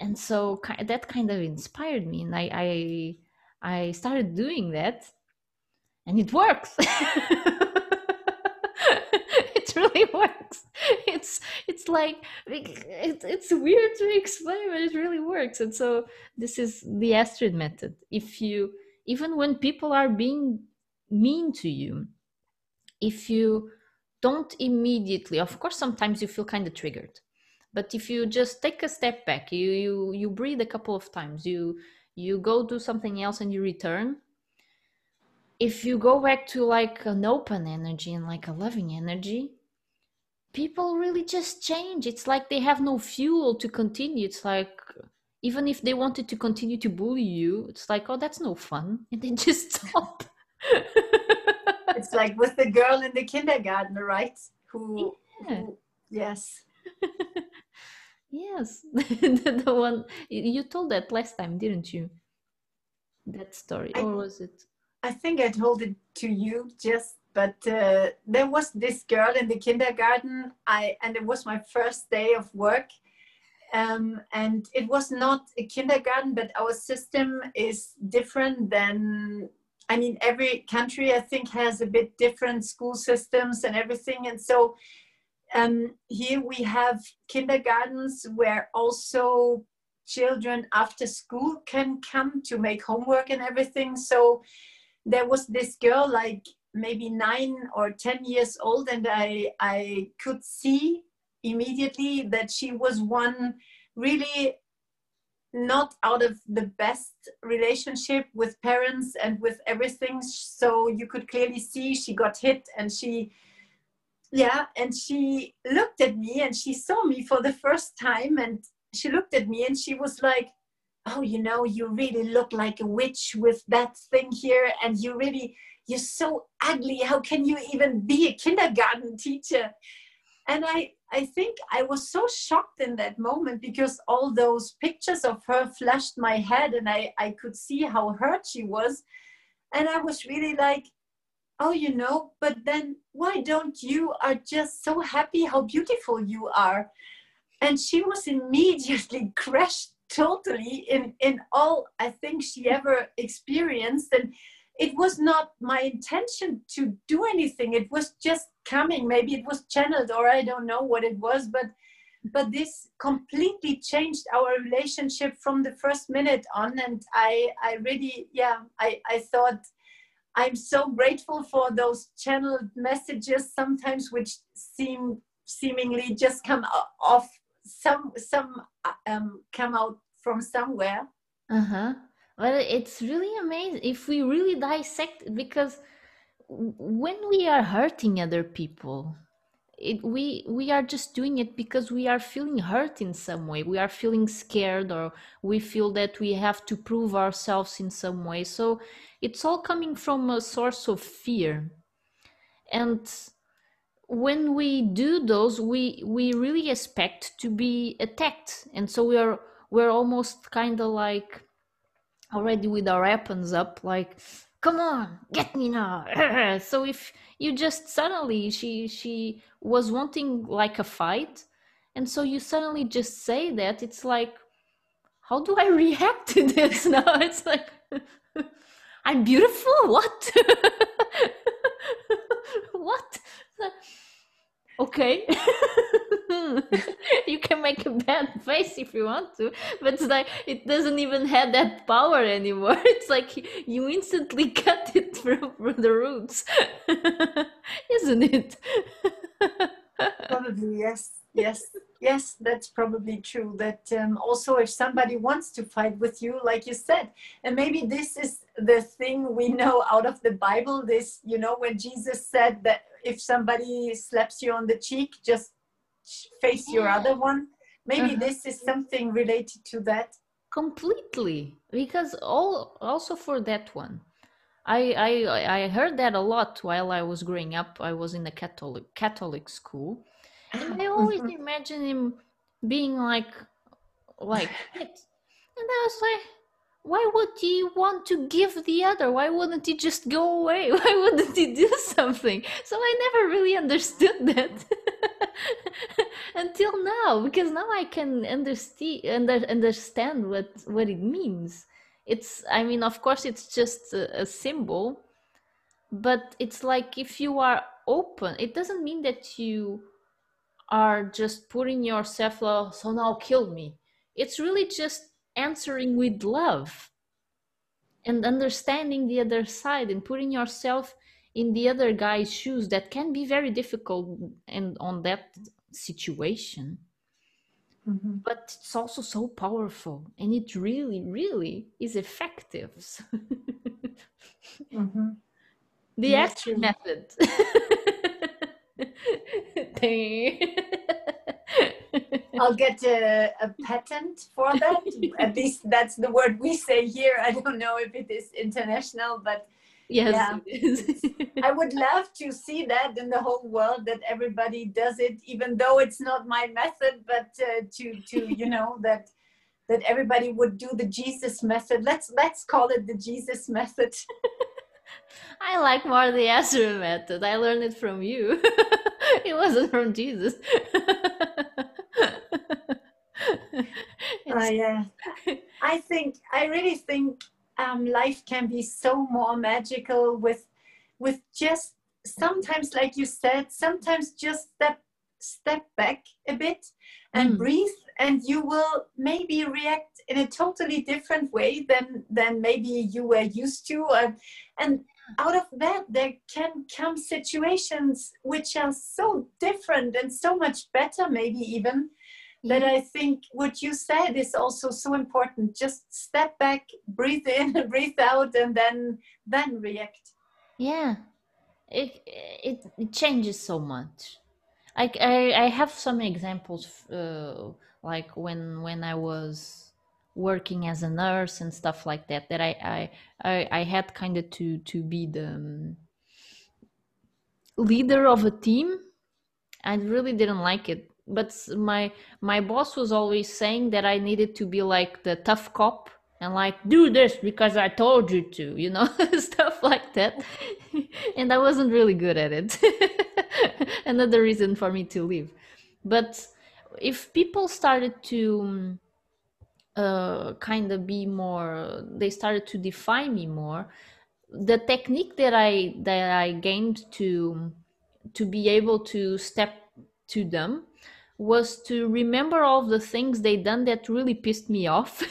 And so that kind of inspired me and i i, I started doing that and it works really works. It's it's like it's, it's weird to explain but it really works. And so this is the astrid method. If you even when people are being mean to you if you don't immediately of course sometimes you feel kind of triggered but if you just take a step back you you you breathe a couple of times you you go do something else and you return. If you go back to like an open energy and like a loving energy people really just change. It's like they have no fuel to continue. It's like even if they wanted to continue to bully you it's like oh that's no fun. And then just stop. It's like with the girl in the kindergarten right? Who, yeah. who yes. Yes. The, the, one you told that last time didn't you? That story I, or was it? I think i told it to you just but uh, there was this girl in the kindergarten. I and it was my first day of work. Um, and it was not a kindergarten but our system is different than i mean every country i think has a bit different school systems and everything. And so um, here we have kindergartens where also children after school can come to make homework and everything. So there was this girl, like maybe nine or 10 years old, and I, I could see immediately that she was one really not out of the best relationship with parents and with everything. So you could clearly see she got hit and she yeah and she looked at me and she saw me for the first time and she looked at me and she was like oh you know you really look like a witch with that thing here and you really you're so ugly. How can you even be a kindergarten teacher? And i i think i was so shocked in that moment because all those pictures of her flashed my head and i i could see how hurt she was. And i was really like oh you know but then why don't you are just so happy how beautiful you are? And she was immediately crashed totally in in all i think she ever experienced. And it was not my intention to do anything. It was just coming. Maybe it was channeled or i don't know what it was but but this completely changed our relationship from the first minute on. And i i really yeah i i thought I'm so grateful for those channeled messages sometimes, which seem seemingly just come off some some um, come out from somewhere. Uh Well, it's really amazing if we really dissect because when we are hurting other people, it, we we are just doing it because we are feeling hurt in some way. We are feeling scared or we feel that we have to prove ourselves in some way. So it's all coming from a source of fear. And when we do those we we really expect to be attacked. And so we are we're almost kind of like already with our weapons up like come on get me now. So if you just suddenly she she was wanting like a fight and so you suddenly just say that it's like how do i react to this now? It's like i'm beautiful? What? What okay. You can make a bad face if you want to but it's like it doesn't even have that power anymore. It's like you instantly cut it from, from the roots isn't it? Probably yes yes yes that's probably true that um, also if somebody wants to fight with you like you said and maybe this is the thing we know out of the bible this you know when jesus said that if somebody slaps you on the cheek just face your other one maybe uh-huh. this is something related to that completely because all also for that one I, I I heard that a lot while I was growing up. I was in a Catholic Catholic school, and I always imagine him being like like it. And I was like, why would he want to give the other? Why wouldn't he just go away? Why wouldn't he do something? So I never really understood that until now, because now I can understand under, understand what what it means. It's, I mean, of course, it's just a, a symbol, but it's like if you are open, it doesn't mean that you are just putting yourself, uh, so now kill me. It's really just answering with love and understanding the other side and putting yourself in the other guy's shoes that can be very difficult and on that situation Mhm. but it's also so powerful and it really really is effective Mhm. the action method. I'll get a, a patent for that. At least that's the word we say here. I don't know if it is international, but yes Yeah. I would love to see that in the whole world that everybody does it, even though it's not my method, but uh, to to you know that that everybody would do the Jesus method. Let's let's call it the Jesus method. I like more the Astrid method. I learned it from you. it wasn't from Jesus. I uh, I think I really think um, life can be so more magical with with just sometimes, like you said, sometimes just step step back a bit and Mm. breathe, and you will maybe react in a totally different way than than maybe you were used to, and out of that there can come situations which are so different and so much better, maybe even that I think what you said is also so important. Just step back, breathe in, breathe out, and then then react. Yeah, it, it it changes so much. I, I, I have some examples, uh, like when when I was working as a nurse and stuff like that. That I I I, I had kind of to to be the um, leader of a team. I really didn't like it, but my my boss was always saying that I needed to be like the tough cop and like do this because I told you to, you know, stuff like that. and I wasn't really good at it. Another reason for me to leave. But if people started to um, uh, kind of be more, they started to define me more. The technique that I that I gained to to be able to step to them was to remember all the things they done that really pissed me off.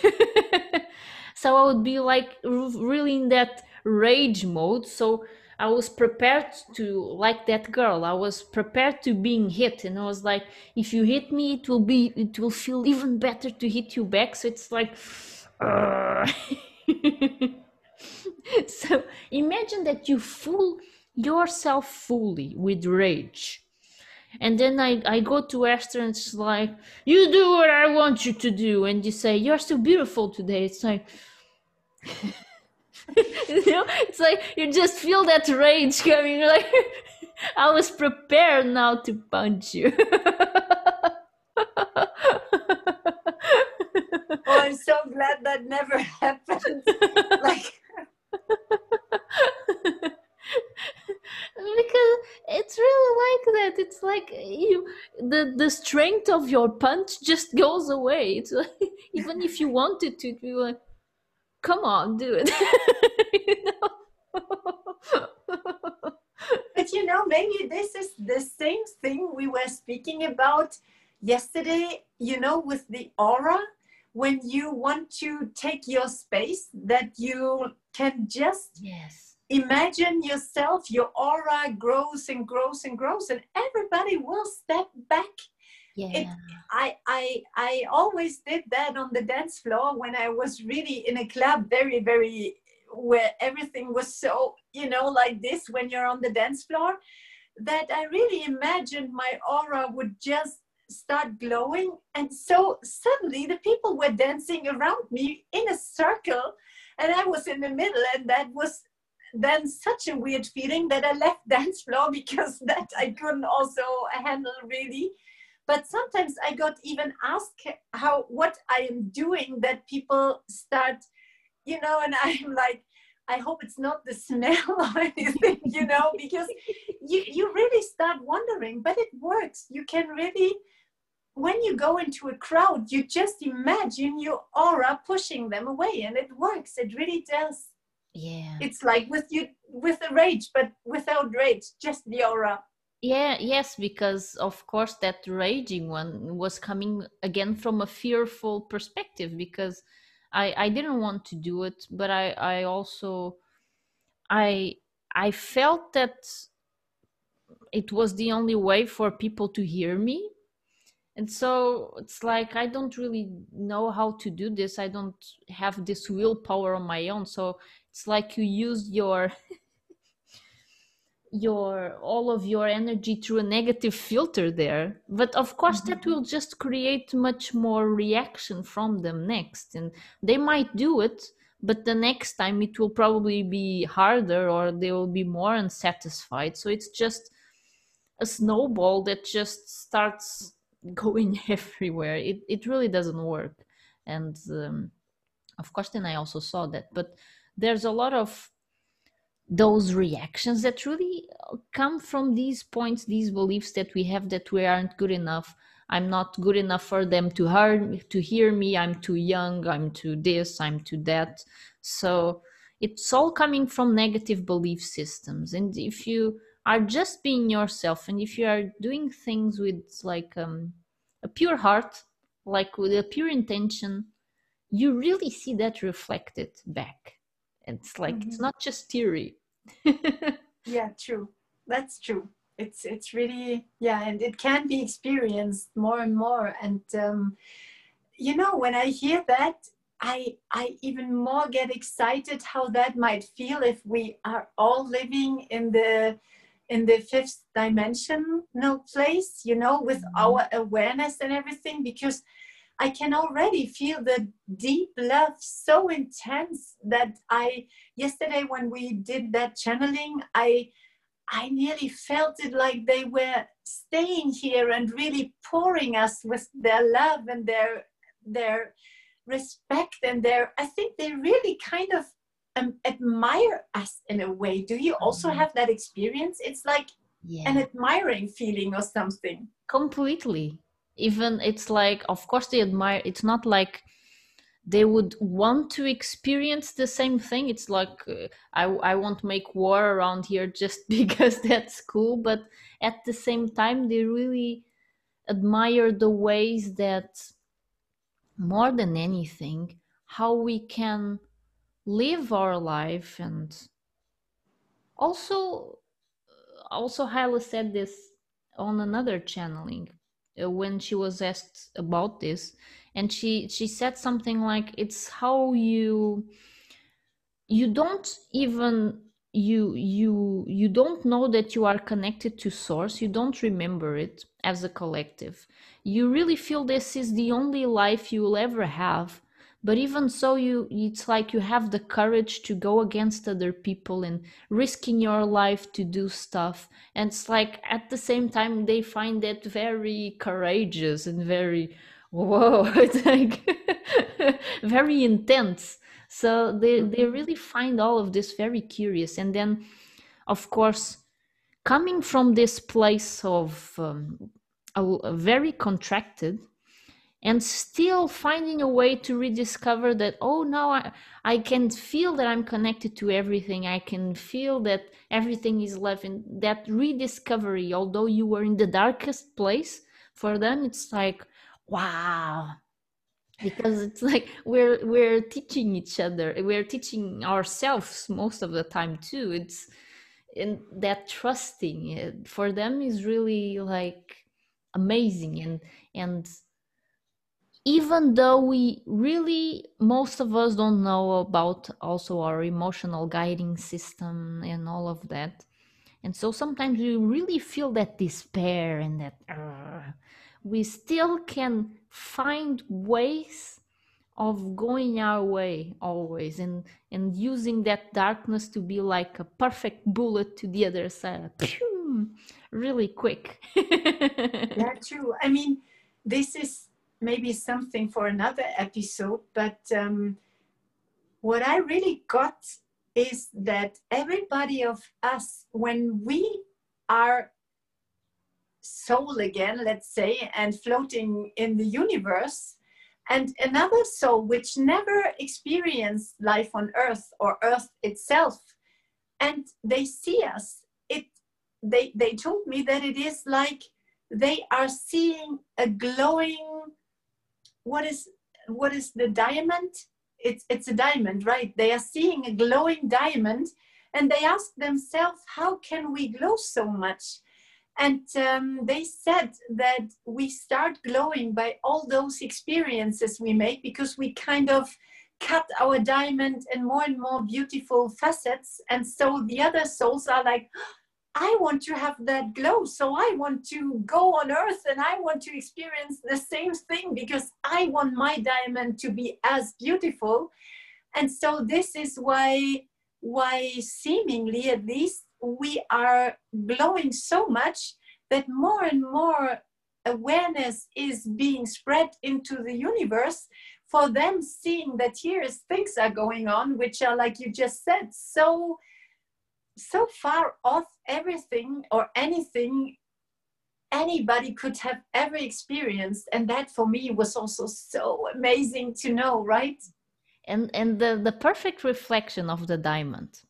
so I would be like really in that rage mode. So I was prepared to like that girl. I was prepared to being hit, and I was like, if you hit me, it will be it will feel even better to hit you back. So it's like. so imagine that you fool yourself fully with rage and then I, I go to Esther and it's like, you do what I want you to do. And you say, you're so beautiful today. It's like, you know, it's like you just feel that rage coming. Like, I was prepared now to punch you. Oh, I'm so glad that never happened. like, because it's really like that. It's like you the the strength of your punch just goes away. It's like even if you wanted to be like come on do it. But you know, maybe this is the same thing we were speaking about yesterday. You know, with the aura, when you want to take your space, that you can just yes imagine yourself, your aura grows and grows and grows, and everybody will step back. yeah I, I, I always did that on the dance floor when I was really in a club, very, very, where everything was so, you know, like this when you're on the dance floor, that I really imagined my aura would just start glowing and so suddenly the people were dancing around me in a circle and i was in the middle and that was then such a weird feeling that i left dance floor because that i couldn't also handle really but sometimes i got even asked how what i am doing that people start you know and i'm like I hope it's not the smell or anything, you know, because you, you really start wondering, but it works. You can really, when you go into a crowd, you just imagine your aura pushing them away and it works. It really does. Yeah. It's like with you, with the rage, but without rage, just the aura. Yeah, yes, because of course that raging one was coming again from a fearful perspective because I I didn't want to do it, but I I also I I felt that it was the only way for people to hear me. And so it's like I don't really know how to do this. I don't have this willpower on my own. So it's like you use your your all of your energy through a negative filter there. But of course mm-hmm. that will just create much more reaction from them next. And they might do it but the next time it will probably be harder or they will be more unsatisfied. So it's just a snowball that just starts going everywhere. It, it really doesn't work. And um, of course then i also saw that. But there's a lot of those reactions that really come from these points these beliefs that we have that we aren't good enough. I'm not good enough for them to hear to hear me. I'm too young. I'm too this. I'm too that. So it's all coming from negative belief systems. And if you are just being yourself and if you are doing things with like um, a pure heart like with a pure intention you really see that reflected back it's like mm-hmm. it's not just theory yeah true that's true it's it's really yeah and it can be experienced more and more and um, you know when i hear that i i even more get excited how that might feel if we are all living in the in the fifth dimensional place you know with mm-hmm. our awareness and everything because I can already feel the deep love so intense that I yesterday when we did that channeling, I I nearly felt it like they were staying here and really pouring us with their love and their their respect and their I think they really kind of um, admire us in a way. Do you also mm-hmm. have that experience? It's like yeah. an admiring feeling or something. Completely even it's like of course they admire it's not like they would want to experience the same thing. It's like uh, i i won't make war around here just because that's cool. But at the same time they really admire the ways that more than anything how we can live our life. And also also Hyla said this on another channeling Uh, when she was asked about this and she she said something like it's how you you don't even you you you don't know that you are connected to source. You don't remember it as a collective. You really feel this is the only life you will ever have but even so you it's like you have the courage to go against other people and risking your life to do stuff. And it's like at the same time they find that very courageous and very whoa it's like very intense. So they they mm-hmm. really find all of this very curious. And then of course coming from this place of um, a, a very contracted and still finding a way to rediscover that oh no I, I can feel that i'm connected to everything. I can feel that everything is love and that rediscovery. Although you were in the darkest place for them it's like wow. Because it's like we're we're teaching each other we're teaching ourselves most of the time too. It's and that trusting eh, for them is really like amazing. And and even though we really most of us don't know about also our emotional guiding system and all of that. And so sometimes we really feel that despair and that uh, we still can find ways of going our way always and and using that darkness to be like a perfect bullet to the other side. Really quick. Yeah true. I mean this is maybe something for another episode but um, what i really got is that everybody of us when we are soul again let's say and floating in the universe and another soul which never experienced life on earth or earth itself and they see us it they they told me that it is like they are seeing a glowing what is what is the diamond? It's it's a diamond right? They are seeing a glowing diamond and they ask themselves how can we glow so much? And um, they said that we start glowing by all those experiences we make because we kind of cut our diamond in more and more beautiful facets. And so the other souls are like, I want to have that glow. So I want to go on earth and I want to experience the same thing because I want my diamond to be as beautiful. And so this is why why seemingly at least we are glowing so much that more and more awareness is being spread into the universe for them seeing that here things are going on which are like you just said so so far off everything or anything anybody could have ever experienced and that for me was also so amazing to know right? And and the the perfect reflection of the diamond.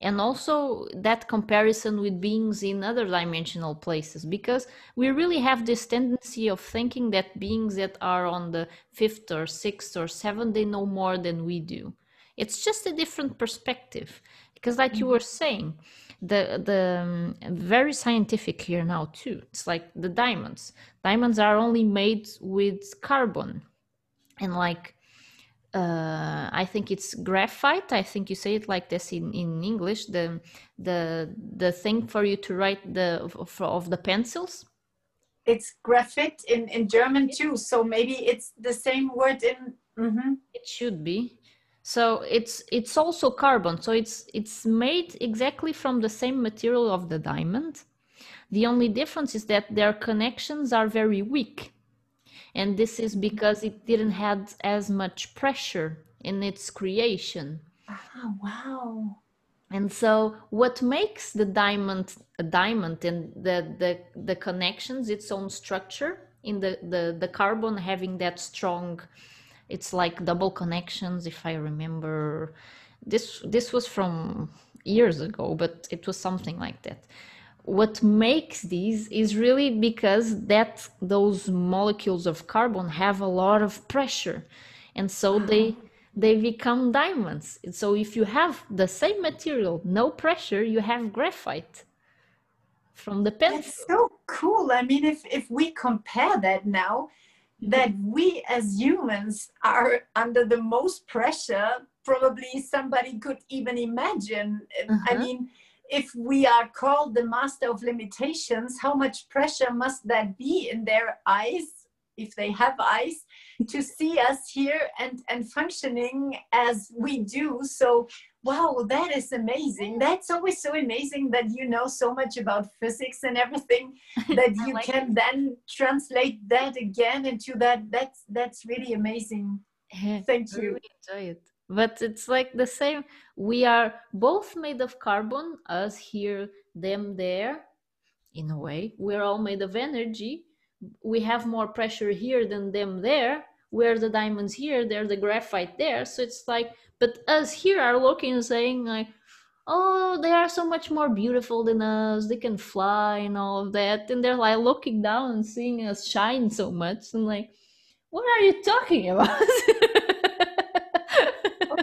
And also that comparison with beings in other dimensional places because we really have this tendency of thinking that beings that are on the fifth or sixth or seventh they know more than we do. It's just a different perspective because like mm-hmm. you were saying the the um, very scientific here now too it's like the diamonds diamonds are only made with carbon and like uh, I think it's graphite. I think you say it like this in, in English. The the the thing for you to write the of, of the pencils. It's graphite in in German too. So maybe it's the same word in. Mm-hmm. It should be. So it's it's also carbon. So it's it's made exactly from the same material of the diamond. The only difference is that their connections are very weak and this is because it didn't have as much pressure in its creation oh wow and so what makes the diamond a diamond and the the, the connections its own structure in the, the the carbon having that strong it's like double connections if i remember. This this was from years ago but it was something like that. What makes these is really because that those molecules of carbon have a lot of pressure. And so ah. they they become diamonds. So if you have the same material no pressure you have graphite from the pencil. That's so cool. I mean if if we compare that now that we as humans are under the most pressure probably somebody could even imagine uh-huh. i mean if we are called the master of limitations, how much pressure must that be in their eyes, if they have eyes, to see us here and, and functioning as we do? So, wow, that is amazing. That's always so amazing that you know so much about physics and everything that you like can it. then translate that again into that. That's that's really amazing. Thank you. Really enjoy it but it's like the same we are both made of carbon us here them there in a way we're all made of energy we have more pressure here than them there we're the diamonds here they're the graphite there. So it's like but us here are looking and saying like oh they are so much more beautiful than us. They can fly and all of that. And they're like looking down and seeing us shine so much. And like what are you talking about?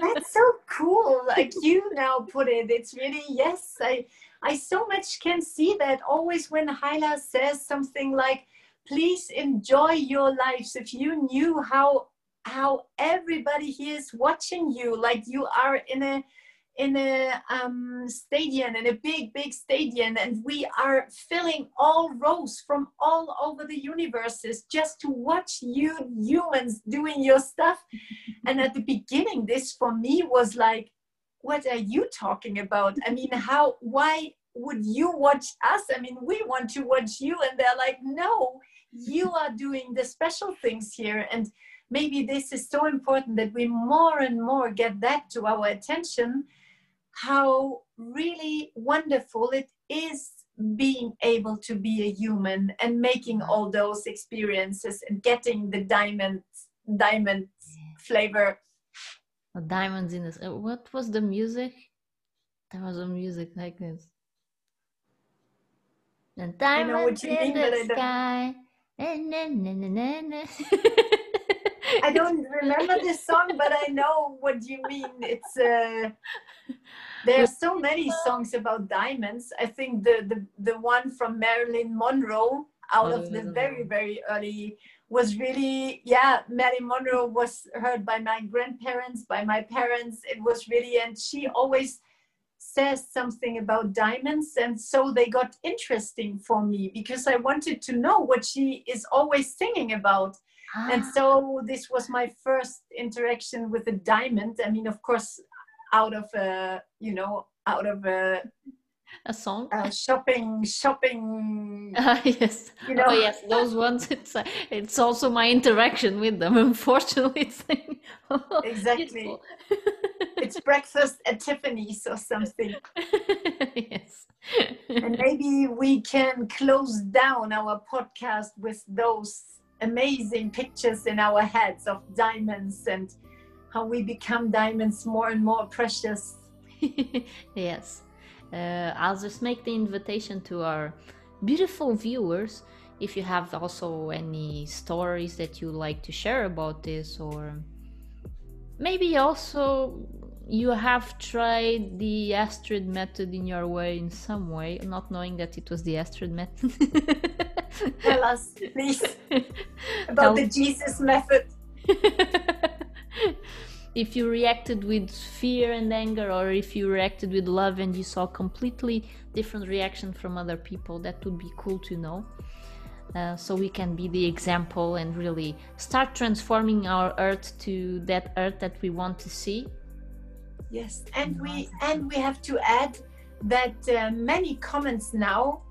That's so cool. Like you now put it, it's really yes. I I so much can see that always when Hyla says something like, "Please enjoy your lives." If you knew how how everybody here is watching you, like you are in a in a um, stadium, in a big, big stadium, and we are filling all rows from all over the universes just to watch you humans doing your stuff. and at the beginning, this for me was like, what are you talking about? I mean, how, why would you watch us? I mean, we want to watch you. And they're like, no, you are doing the special things here. And maybe this is so important that we more and more get that to our attention how really wonderful it is being able to be a human and making all those experiences and getting the diamond diamond flavor. Diamonds in this uh, what was the music? There was a music like this. And diamonds in the sky I don't remember this song, but I know what you mean. It's uh, there are so many songs about diamonds. I think the the, the one from Marilyn Monroe out of the very very early was really yeah Marilyn Monroe was heard by my grandparents by my parents it was really and she always says something about diamonds and so they got interesting for me because I wanted to know what she is always singing about. And ah. so this was my first interaction with a diamond. I mean of course out of a you know out of a a song? uh, shopping shopping uh, yes. you know? oh yes those ones it's uh, it's also my interaction with them unfortunately. Exactly it's breakfast at tiffany's or something yes and maybe we can close down our podcast with those amazing pictures in our heads of diamonds and how we become diamonds more and more precious. yes. Uh, I'll just make the invitation to our beautiful viewers. If you have also any stories that you like to share about this, or maybe also you have tried the Astrid method in your way in some way, not knowing that it was the Astrid method. Tell us, please, about Tell... the Jesus method. if you reacted with fear and anger, or if you reacted with love and you saw completely different reaction from other people, that would be cool to know. Uh, so we can be the example and really start transforming our earth to that earth that we want to see yes and we and we have to add that uh, many comments now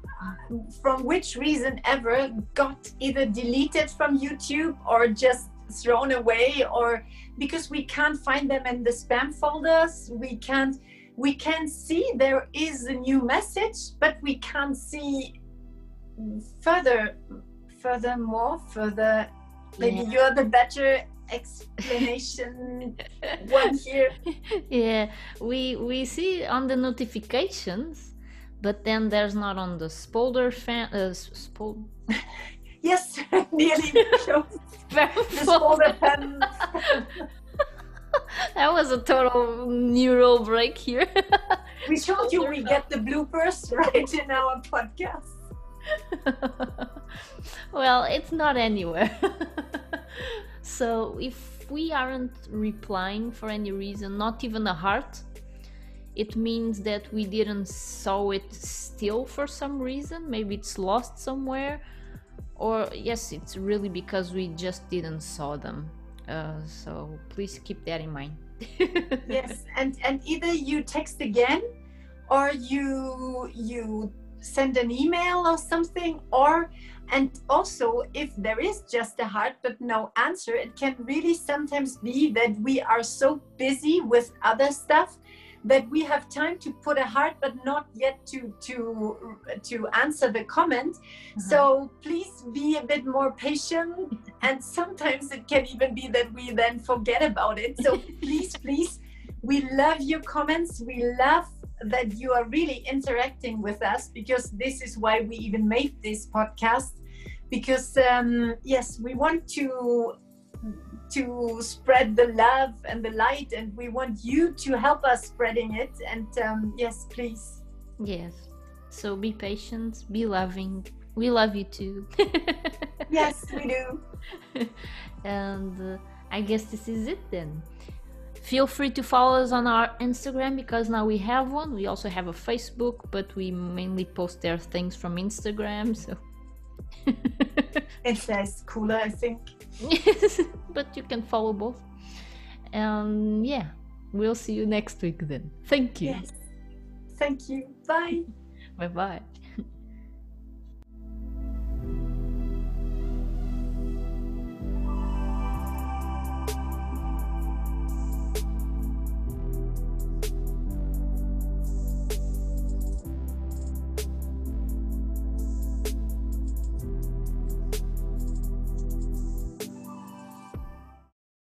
from which reason ever got either deleted from YouTube or just thrown away or because we can't find them in the spam folders we can't we can see there is a new message but we can't see further furthermore further maybe yeah. you're the better explanation one here yeah we we see on the notifications but then there's not on the Spolder fan. Uh, Spol- yes, nearly the Spolder fan. that was a total neural break here. we told you we get the bloopers right in our podcast. well, it's not anywhere. So if we aren't replying for any reason, not even a heart, it means that we didn't saw it still for some reason. Maybe it's lost somewhere or yes it's really because we just didn't saw them. Uh, so please keep that in mind. Yes and and either you text again or you you send an email or something or and also if there is just a heart but no answer it can really sometimes be that we are so busy with other stuff that we have time to put a heart but not yet to to to answer the comment. Mm-hmm. so please be a bit more patient. And sometimes it can even be that we then forget about it. So please please we love your comments. We love that you are really interacting with us because this is why we even made this podcast. Because um, yes we want to to spread the love and the light and we want you to help us spreading it. And um, yes please. Yes. So be patient be loving. We love you too. Yes we do. And uh, i guess this is it then feel free to follow us on our Instagram because now we have one. We also have a Facebook, but we mainly post their things from Instagram. So it's less cooler, I think. yes, but you can follow both. And yeah, we'll see you next week then. Thank you. Yes. Thank you. Bye. bye bye.